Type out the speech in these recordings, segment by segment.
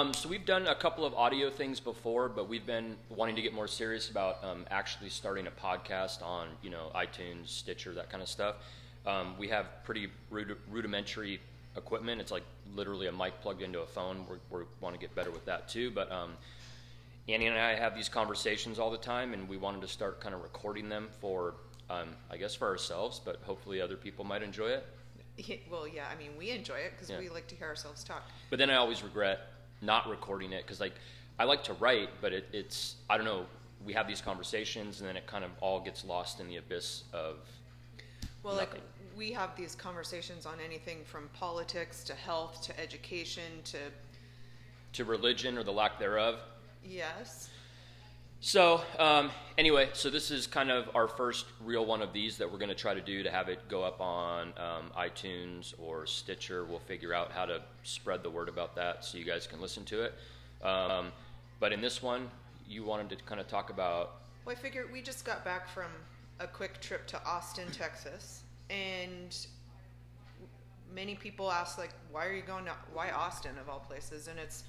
Um, so we've done a couple of audio things before, but we've been wanting to get more serious about um, actually starting a podcast on, you know, iTunes, Stitcher, that kind of stuff. Um, we have pretty rud- rudimentary equipment. It's like literally a mic plugged into a phone. we we want to get better with that too. But um, Annie and I have these conversations all the time, and we wanted to start kind of recording them for, um, I guess, for ourselves, but hopefully other people might enjoy it. Yeah, well, yeah, I mean, we enjoy it because Yeah. we like to hear ourselves talk. But then I always regret not recording it because like I like to write, but it, it's I don't know. We have these conversations, and then it kind of all gets lost in the abyss of. Well, like we have these conversations on anything from politics to health to education to To religion or the lack thereof. yes. So, um, anyway, so this is kind of our first real one of these that we're going to try to do to have it go up on um, iTunes or Stitcher. We'll figure out how to spread the word about that so you guys can listen to it. Um, but in this one, you wanted to kind of talk about. Well, I figure we just got back from a quick trip to Austin, Texas, and many people ask like, "Why are you going to why Austin of all places?" And it's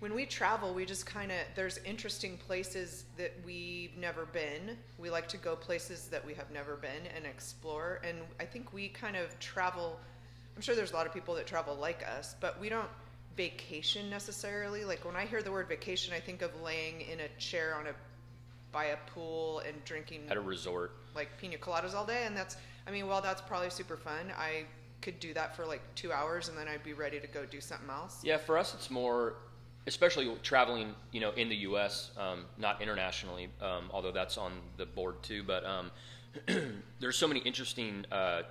when we travel, we just kind of there's interesting places that we've never been. We like to go places that we have never been and explore. And I think we kind of travel. I'm sure there's a lot of people that travel like us, but we don't vacation necessarily. Like when I hear the word vacation, I think of laying in a chair on a by a pool and drinking At a resort, like pina coladas all day and that's i mean while that's probably super fun i could do that for like two hours and then i'd be ready to go do something else Yeah, for us, it's more, especially traveling, you know, in the U.S., um, not internationally, um, although that's on the board too. But um, there's so many interesting uh,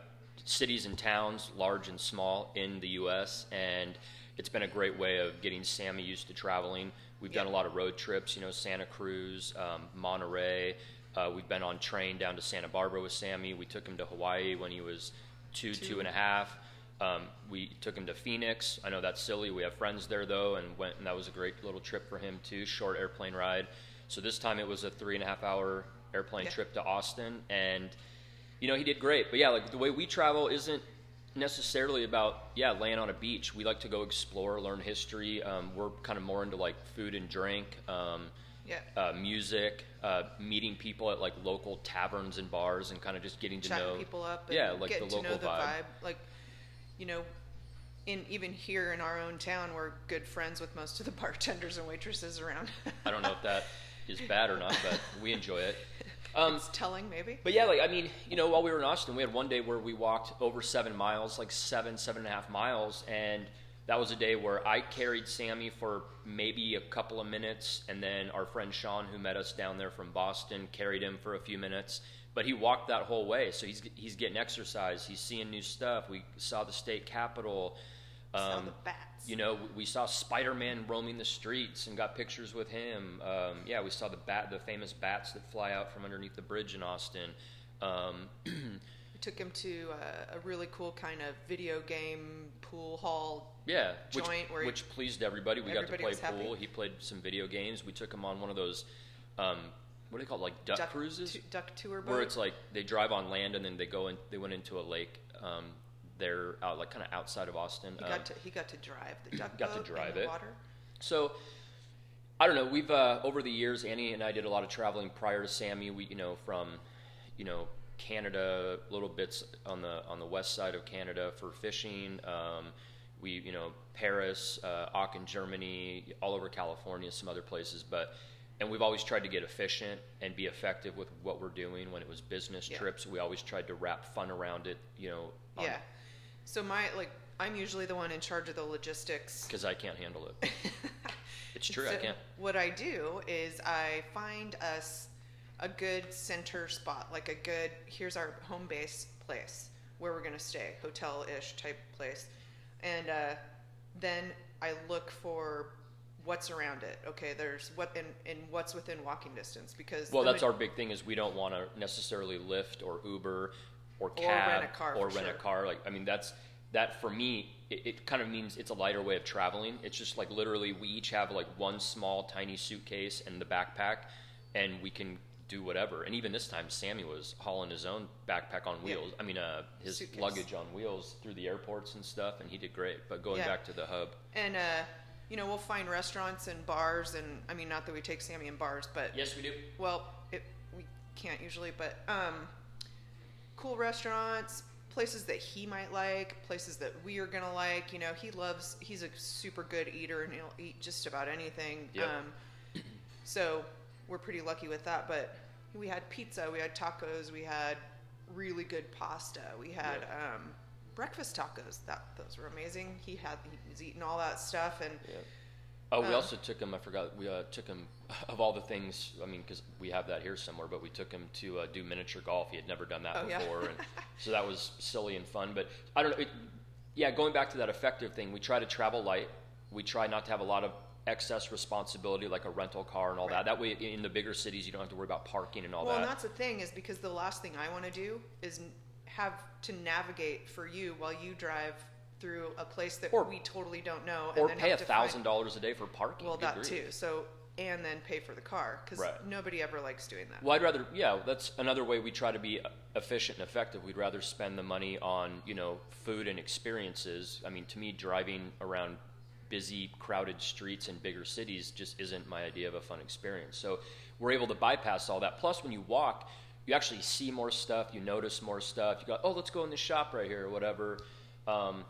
cities and towns, large and small, in the U.S., and it's been a great way of getting Sammy used to traveling. We've done a lot of road trips, you know, Santa Cruz, um, Monterey. Uh, we've been on train down to Santa Barbara with Sammy. We took him to Hawaii when he was two, Two. two and a half. Um, we took him to Phoenix. I know that's silly. We have friends there though, and went, and that was a great little trip for him too. Short airplane ride. So this time it was a three and a half hour airplane Yeah. trip to Austin, and you know he did great. But yeah, like the way we travel isn't necessarily about yeah laying on a beach. We like to go explore, learn history. Um, we're kind of more into like food and drink. Um, yeah uh, music, uh, meeting people at like local taverns and bars, and kind of just getting to chatting know people up and yeah, like the to know local the vibe. vibe. like you know in even here in our own town we're good friends with most of the bartenders and waitresses around I don't know if that is bad or not, but we enjoy it. Um, it's telling maybe but yeah, like I mean, you know, while we were in Austin, we had one day where we walked over seven miles, like seven, seven and a half miles, and that was a day where I carried Sammy for maybe a couple of minutes, and then our friend Sean, who met us down there from Boston, carried him for a few minutes. But he walked that whole way, so he's he's getting exercise. He's seeing new stuff. We saw the state capitol. Saw Um, the bats. You know, we saw Spider-Man roaming the streets and got pictures with him. Um, yeah, we saw the bat, the famous bats that fly out from underneath the bridge in Austin. Um, we took him to uh, a really cool kind of video game pool hall yeah, which, Joint where he- which pleased everybody. We Everybody got to play happy. pool. He played some video games. We took him on one of those, um, what do they call it, like duck, cruises, tu- duck tour boat where it's like they drive on land and then they go in. They went into a lake. Um, they're out like kind of outside of Austin. he Um, got to he got to drive the duck got to boat in drive the it. water So, I don't know. We've uh, over the years, Annie and I did a lot of traveling prior to Sammy. We, you know, from, you know, Canada, little bits on the on the west side of Canada for fishing. Um, we, you know, Paris, uh, Aachen, Germany, all over California, some other places, but. And we've always tried to get efficient and be effective with what we're doing. When it was business Yeah. trips, we always tried to wrap fun around it, you know, yeah so my like i'm usually the one in charge of the logistics because I can't handle it. It's true, I can't. What I do is I find us a good center spot, like a good here's our home base place where we're gonna stay, hotel ish type place, and uh, then I look for what's around it. Okay, there's what and, and what's within walking distance because Well, that's ma- our big thing is we don't want to necessarily Lyft or Uber or Or cab rent a car, or rent a car. Like, I mean, that's that for me. It, it kind of means it's a lighter way of traveling. It's just like literally we each have like one small tiny suitcase and the backpack, and we can do whatever. And even this time, Sammy was hauling his own backpack on Yeah. wheels. I mean, uh, his Suitcase. luggage on wheels through the airports and stuff, and he did great. But going Yeah. back to the hub, and uh, you know, we'll find restaurants and bars, and I mean, not that we take Sammy in bars, but Yes, we do. well, it, we can't usually, but um, cool restaurants, places that he might like, places that we are gonna like. You know, he loves. He's a super good eater, and he'll eat just about anything. Yep. Um, so we're pretty lucky with that. But we had pizza, we had tacos, we had really good pasta, we had Yep. um, breakfast tacos. That those were amazing. He had he was eating all that stuff, and Yeah. Oh, we Uh, also took him. I forgot. We uh, took him of all the things. I mean, because we have that here somewhere. But we took him to uh, do miniature golf. He had never done that Oh, yeah. before, and so that was silly and fun. But I don't know. It, yeah, going back to that effective thing, we try to travel light. We try not to have a lot of excess responsibility, like a rental car and all Right. that. That way, in the bigger cities, you don't have to worry about parking and all that. well, that. and that's the thing is because the last thing I want to do is have to navigate for you while you drive through a place that Or- we totally don't know, or then pay a have to find- thousand dollars a day for parking. Well, that grief. too. So and then pay for the car because Right. nobody ever likes doing that. Well, I'd rather, yeah, that's another way we try to be efficient and effective. We'd rather spend the money on, you know, food and experiences. I mean, to me, driving around busy, crowded streets in bigger cities just isn't my idea of a fun experience. So we're able to bypass all that. Plus, when you walk, you actually see more stuff, you notice more stuff. You go, oh, let's go in this shop right here or whatever. Um,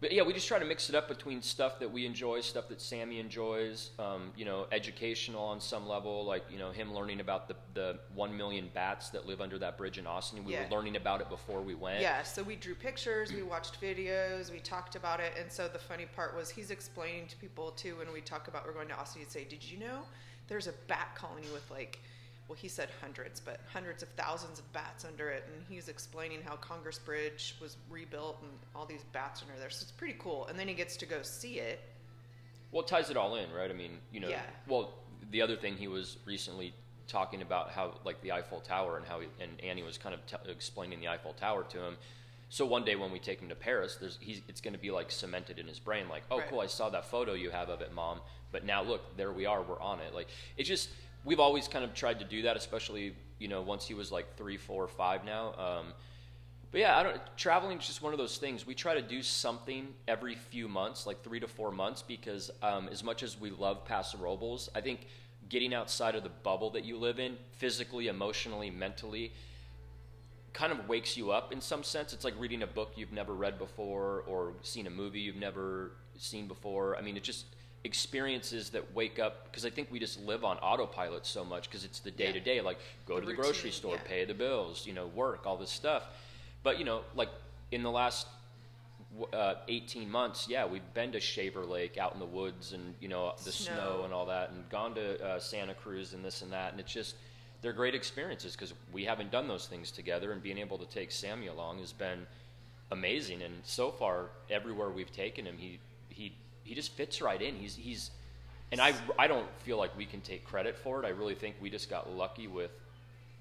but yeah, we just try to mix it up between stuff that we enjoy, stuff that Sammy enjoys, um, you know, educational on some level, like, you know, him learning about the, the one million bats that live under that bridge in Austin. We Yeah. were learning about it before we went. Yeah, so we drew pictures, we watched videos, we talked about it, and so the funny part was he's explaining to people too when we talk about we're going to Austin. He'd say, "Did you know there's a bat colony with like, well, he said hundreds, but hundreds of thousands of bats under it?" And he's explaining how Congress Bridge was rebuilt and all these bats under there. So it's pretty cool. And then he gets to go see it. Well, it ties it all in, right? I mean, you know, Yeah. well, the other thing he was recently talking about how, like, the Eiffel Tower and how, he, and Annie was kind of t- explaining the Eiffel Tower to him. So one day when we take him to Paris, there's he's it's going to be like cemented in his brain, like, oh, Right. cool, I saw that photo you have of it, mom. But now look, there we are, we're on it. Like, it just we've always kind of tried to do that, especially you know once he was like three, four, five now. Um, but yeah, I don't. Traveling is just one of those things. We try to do something every few months, like three to four months, because um, as much as we love Paso Robles, I think getting outside of the bubble that you live in, physically, emotionally, mentally, kind of wakes you up in some sense. It's like reading a book you've never read before, or seen a movie you've never seen before. I mean, it just experiences that wake up because I think we just live on autopilot so much because it's the day to day. Like go The to the grocery store, yeah. pay the bills, you know, work, all this stuff. But you know, like in the last uh, 18 months, yeah, we've been to Shaver Lake out in the woods and you know the snow, Snow. and all that, and gone to uh, Santa Cruz and this and that, and it's just they're great experiences because we haven't done those things together, and being able to take Sammy along has been amazing. And so far, everywhere we've taken him, he he just fits right in. He's he's and I I don't feel like we can take credit for it. I really think we just got lucky with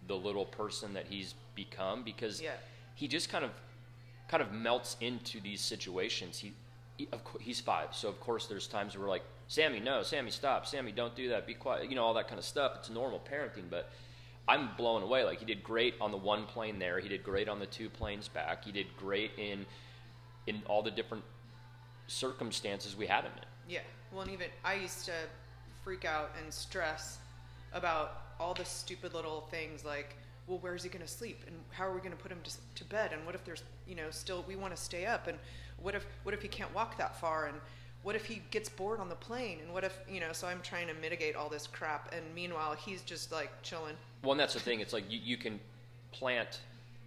the little person that he's become because Yeah. he just kind of kind of melts into these situations. He, he of course he's five, so of course there's times where we're like, Sammy, no, Sammy, stop, Sammy, don't do that, be quiet, you know, all that kind of stuff. It's normal parenting, but I'm blown away. Like he did great on the one plane there, he did great on the two planes back, he did great in in all the different circumstances we had him in. Yeah. Well, and even I used to freak out and stress about all the stupid little things like, well, where's he going to sleep, and how are we going to put him to, to bed, and what if there's, you know, still we want to stay up, and what if what if he can't walk that far, and what if he gets bored on the plane, and what if you know? So I'm trying to mitigate all this crap, and meanwhile he's just like chilling. Well, and that's the thing. It's like you, you can plant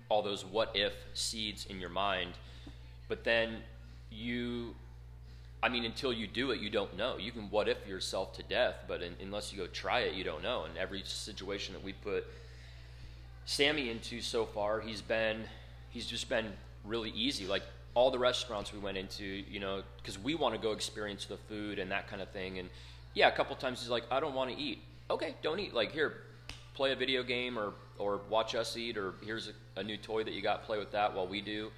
all those what if seeds in your mind, but then you, I mean, until you do it, you don't know. You can what if yourself to death, but in, unless you go try it, you don't know. And every situation that we put Sammy into so far, he's been, he's just been really easy. Like all the restaurants we went into, you know, because we want to go experience the food and that kind of thing. And yeah, a couple times he's like, I don't want to eat. Okay, don't eat. Like here, play a video game or or watch us eat or here's a, a new toy that you got play with that while we do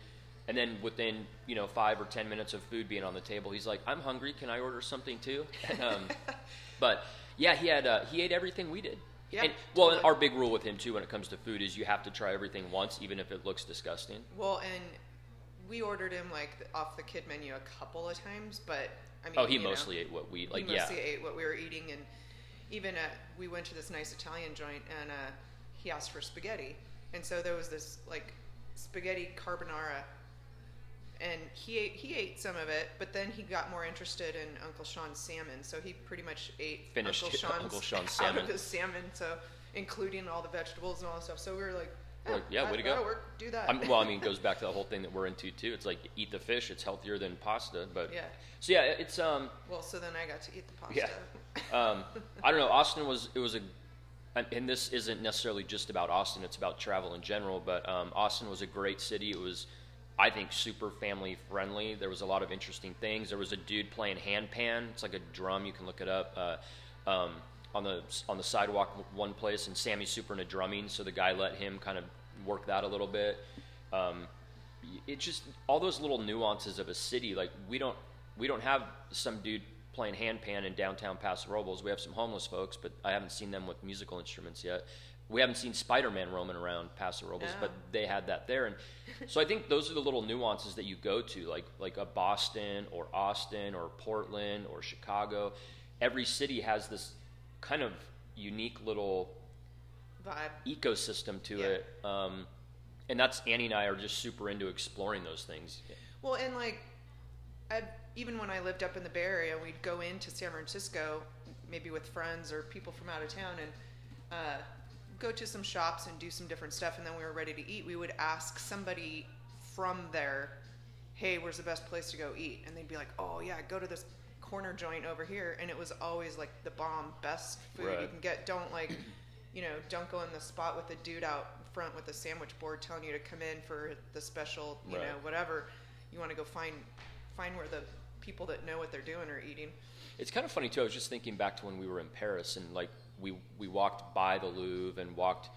and then within you know five or ten minutes of food being on the table he's like i'm hungry. Can i order something too? Um, but yeah he had uh, he ate everything we did. Yeah, and, well and our big rule with him too when it comes to food is you have to try everything once even if it looks disgusting. Well, and we ordered him like off the kid menu a couple of times, but I mean, Oh, he you know, mostly ate what we like. he yeah, mostly ate what we were eating, and even at we went to this nice Italian joint, and uh, he asked for spaghetti, and so there was this like spaghetti carbonara, and he ate he ate some of it, but then he got more interested in Uncle Sean's salmon, so he pretty much ate Finished Uncle Sean's, Uncle Sean's out salmon. of his salmon, so including all the vegetables and all that stuff. So we were like, We're like, yeah, way to go. work. Do that. I'm, well, I mean, it goes back to the whole thing that we're into too. It's like eat the fish; it's healthier than pasta. But Yeah. so yeah, it's um, well, so then I got to eat the pasta. Yeah. um, I don't know. Austin was it was a, and, and this isn't necessarily just about Austin. It's about travel in general. But um, Austin was a great city. It was, I think, super family friendly. There was a lot of interesting things. There was a dude playing handpan. It's like a drum. You can look it up. Uh, um, on the on the sidewalk one place, and Sammy's super into drumming, so the guy let him kind of work that a little bit. Um, it just all those little nuances of a city. Like we don't we don't have some dude playing handpan in downtown Paso Robles. We have some homeless folks, but I haven't seen them with musical instruments yet. We haven't seen Spider Man roaming around Paso Robles, No. but they had that there. And so I think those are the little nuances that you go to, like like a Boston or Austin or Portland or Chicago. Every city has this kind of unique little Vibe. ecosystem to Yeah. it. Um, and that's Annie and I are just super into exploring those things. Well, and like, I even when I lived up in the Bay Area, we'd go into San Francisco, maybe with friends or people from out of town, and uh, go to some shops and do some different stuff. And then we were ready to eat. We would ask somebody from there, "Hey, where's the best place to go eat?" And they'd be like, "Oh yeah, go to this corner joint over here." And it was always like the bomb, best food you can get. Don't like. You know, don't go in the spot with the dude out front with the sandwich board telling you to come in for the special, you Right. know, whatever. You want to go find find where the people that know what they're doing are eating. It's kind of funny too. I was just thinking back to when we were in Paris and like we we walked by the Louvre and walked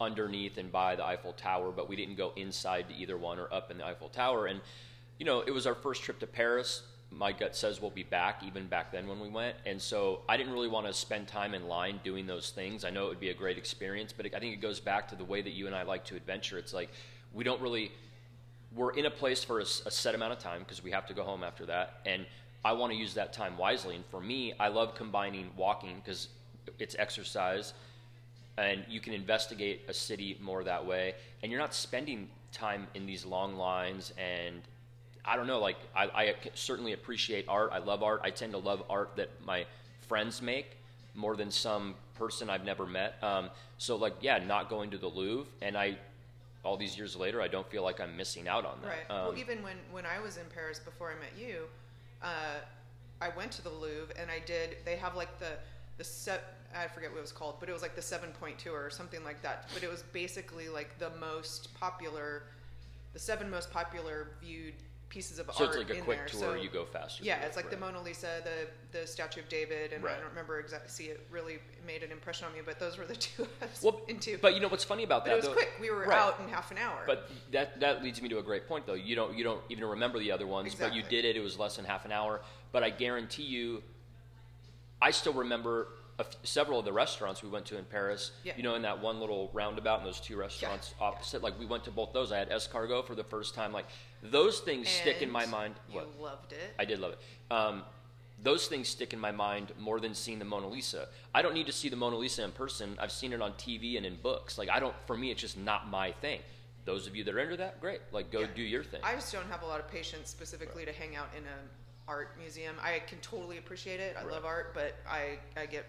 underneath and by the Eiffel Tower, but we didn't go inside to either one or up in the Eiffel Tower. And you know, it was our first trip to Paris. My gut says we'll be back, even back then when we went. And so I didn't really want to spend time in line doing those things. I know it would be a great experience, but I think it goes back to the way that you and I like to adventure. It's like we don't really we're in a place for a set amount of time because we have to go home after that and i want to use that time wisely and for me i love combining walking because it's exercise and you can investigate a city more that way and you're not spending time in these long lines and i don't know like I, I certainly appreciate art i love art i tend to love art that my friends make more than some person i've never met um, so like yeah not going to the louvre and i all these years later, I don't feel like I'm missing out on that. Right. Um, well, even when when I was in Paris before I met you, uh, I went to the Louvre and I did. They have like the the set. I forget what it was called, but it was like the seven point tour or something like that. But it was basically like the most popular, the seven most popular viewed pieces of so art So it's like a quick there. tour. So, you go faster. Yeah, it's it, like the. Mona Lisa, the the Statue of David, and Right. I don't remember exactly. See, it really made an impression on me. But those were the two I was Well, into. But you know what's funny about But that? it was though? quick. We were Right. out in half an hour. But that that leads me to a great point, though. You don't you don't even remember the other ones, but you did it. It was less than half an hour. But I guarantee you, I still remember a f- several of the restaurants we went to in Paris. Yeah. You know, in that one little roundabout, and those two restaurants Yeah. opposite. Like we went to both those. I had escargot for the first time. Like those things stick in my mind. You What? loved it. I did love it. Um, those things stick in my mind more than seeing the Mona Lisa. I don't need to see the Mona Lisa in person. I've seen it on TV and in books. Like I don't. For me, it's just not my thing. Those of you that are into that, great. Like go Yeah. do your thing. I just don't have a lot of patience specifically to hang out in a art museum. I can totally appreciate it. I Right. love art, but I I get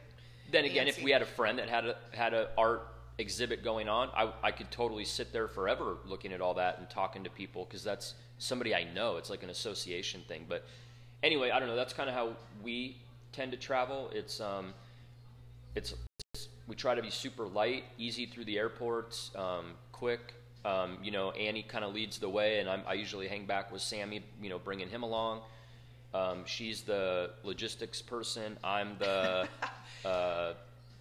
then again, if we had a friend that had a had a art exhibit going on, I, I could totally sit there forever looking at all that and talking to people because that's somebody I know. It's like an association thing. But anyway, I don't know. That's kind of how we tend to travel. It's um, it's, it's we try to be super light, easy through the airports, um, quick. Um, you know, Annie kind of leads the way, and I'm, I usually hang back with Sammy. You know, bringing him along. Um, she's the logistics person. I'm the. uh,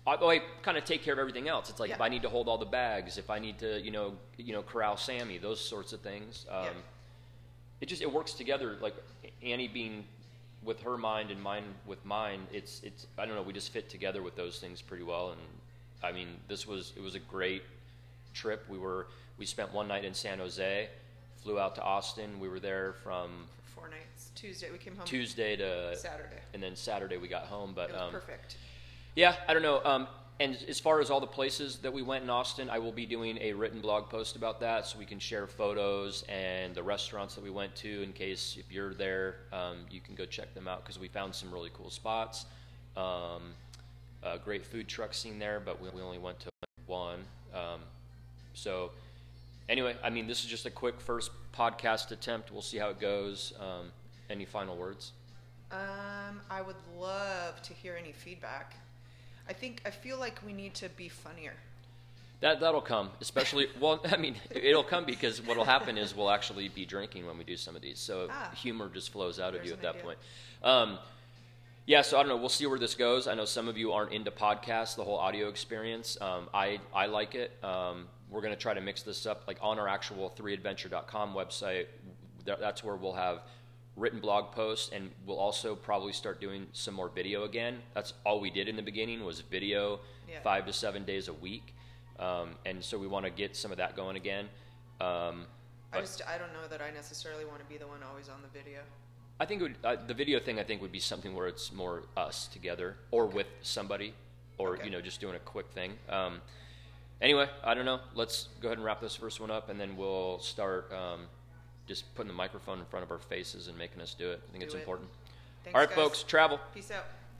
I, oh, I kind of take care of everything else. It's like if I need to hold all the bags, if I need to, you know, you know, corral Sammy, those sorts of things. Um, Yeah. It just it works together. Like Annie being with her mind and mine with mine. It's it's I don't know. We just fit together with those things pretty well. And I mean, this was it was a great trip. We were we spent one night in San Jose, flew out to Austin. We were there from four nights. Tuesday we came home. Tuesday to Saturday. and then Saturday we got home. But It was um, perfect. yeah, I don't know. Um, and as far as all the places that we went in Austin, I will be doing a written blog post about that, so we can share photos and the restaurants that we went to. In case if you're there, um, you can go check them out because we found some really cool spots. Um, a great food truck scene there, but we, we only went to one. Um, so anyway, I mean, this is just a quick first podcast attempt. We'll see how it goes. Um, any final words? Um, I would love to hear any feedback. I think I feel like we need to be funnier. That that'll come, especially. Well, I mean, it'll come because what'll happen is we'll actually be drinking when we do some of these, so Ah. humor just flows out of you at that idea. point. Um, yeah, so I don't know. We'll see where this goes. I know some of you aren't into podcasts, the whole audio experience. Um, I I like it. Um, we're gonna try to mix this up, like on our actual 3adventure.com website. That's where we'll have written blog posts, and we'll also probably start doing some more video again. That's all we did in the beginning was video, Yeah. five to seven days a week, um, and so we want to get some of that going again. Um, I just I don't know that I necessarily want to be the one always on the video. I think it would, uh, the video thing I think would be something where it's more us together or with somebody, or Okay. you know just doing a quick thing. Um, anyway, I don't know. Let's go ahead and wrap this first one up, and then we'll start um, just putting the microphone in front of our faces and making us do it. I think Do it's it. important. Thanks, All right, guys. folks, travel. Peace out.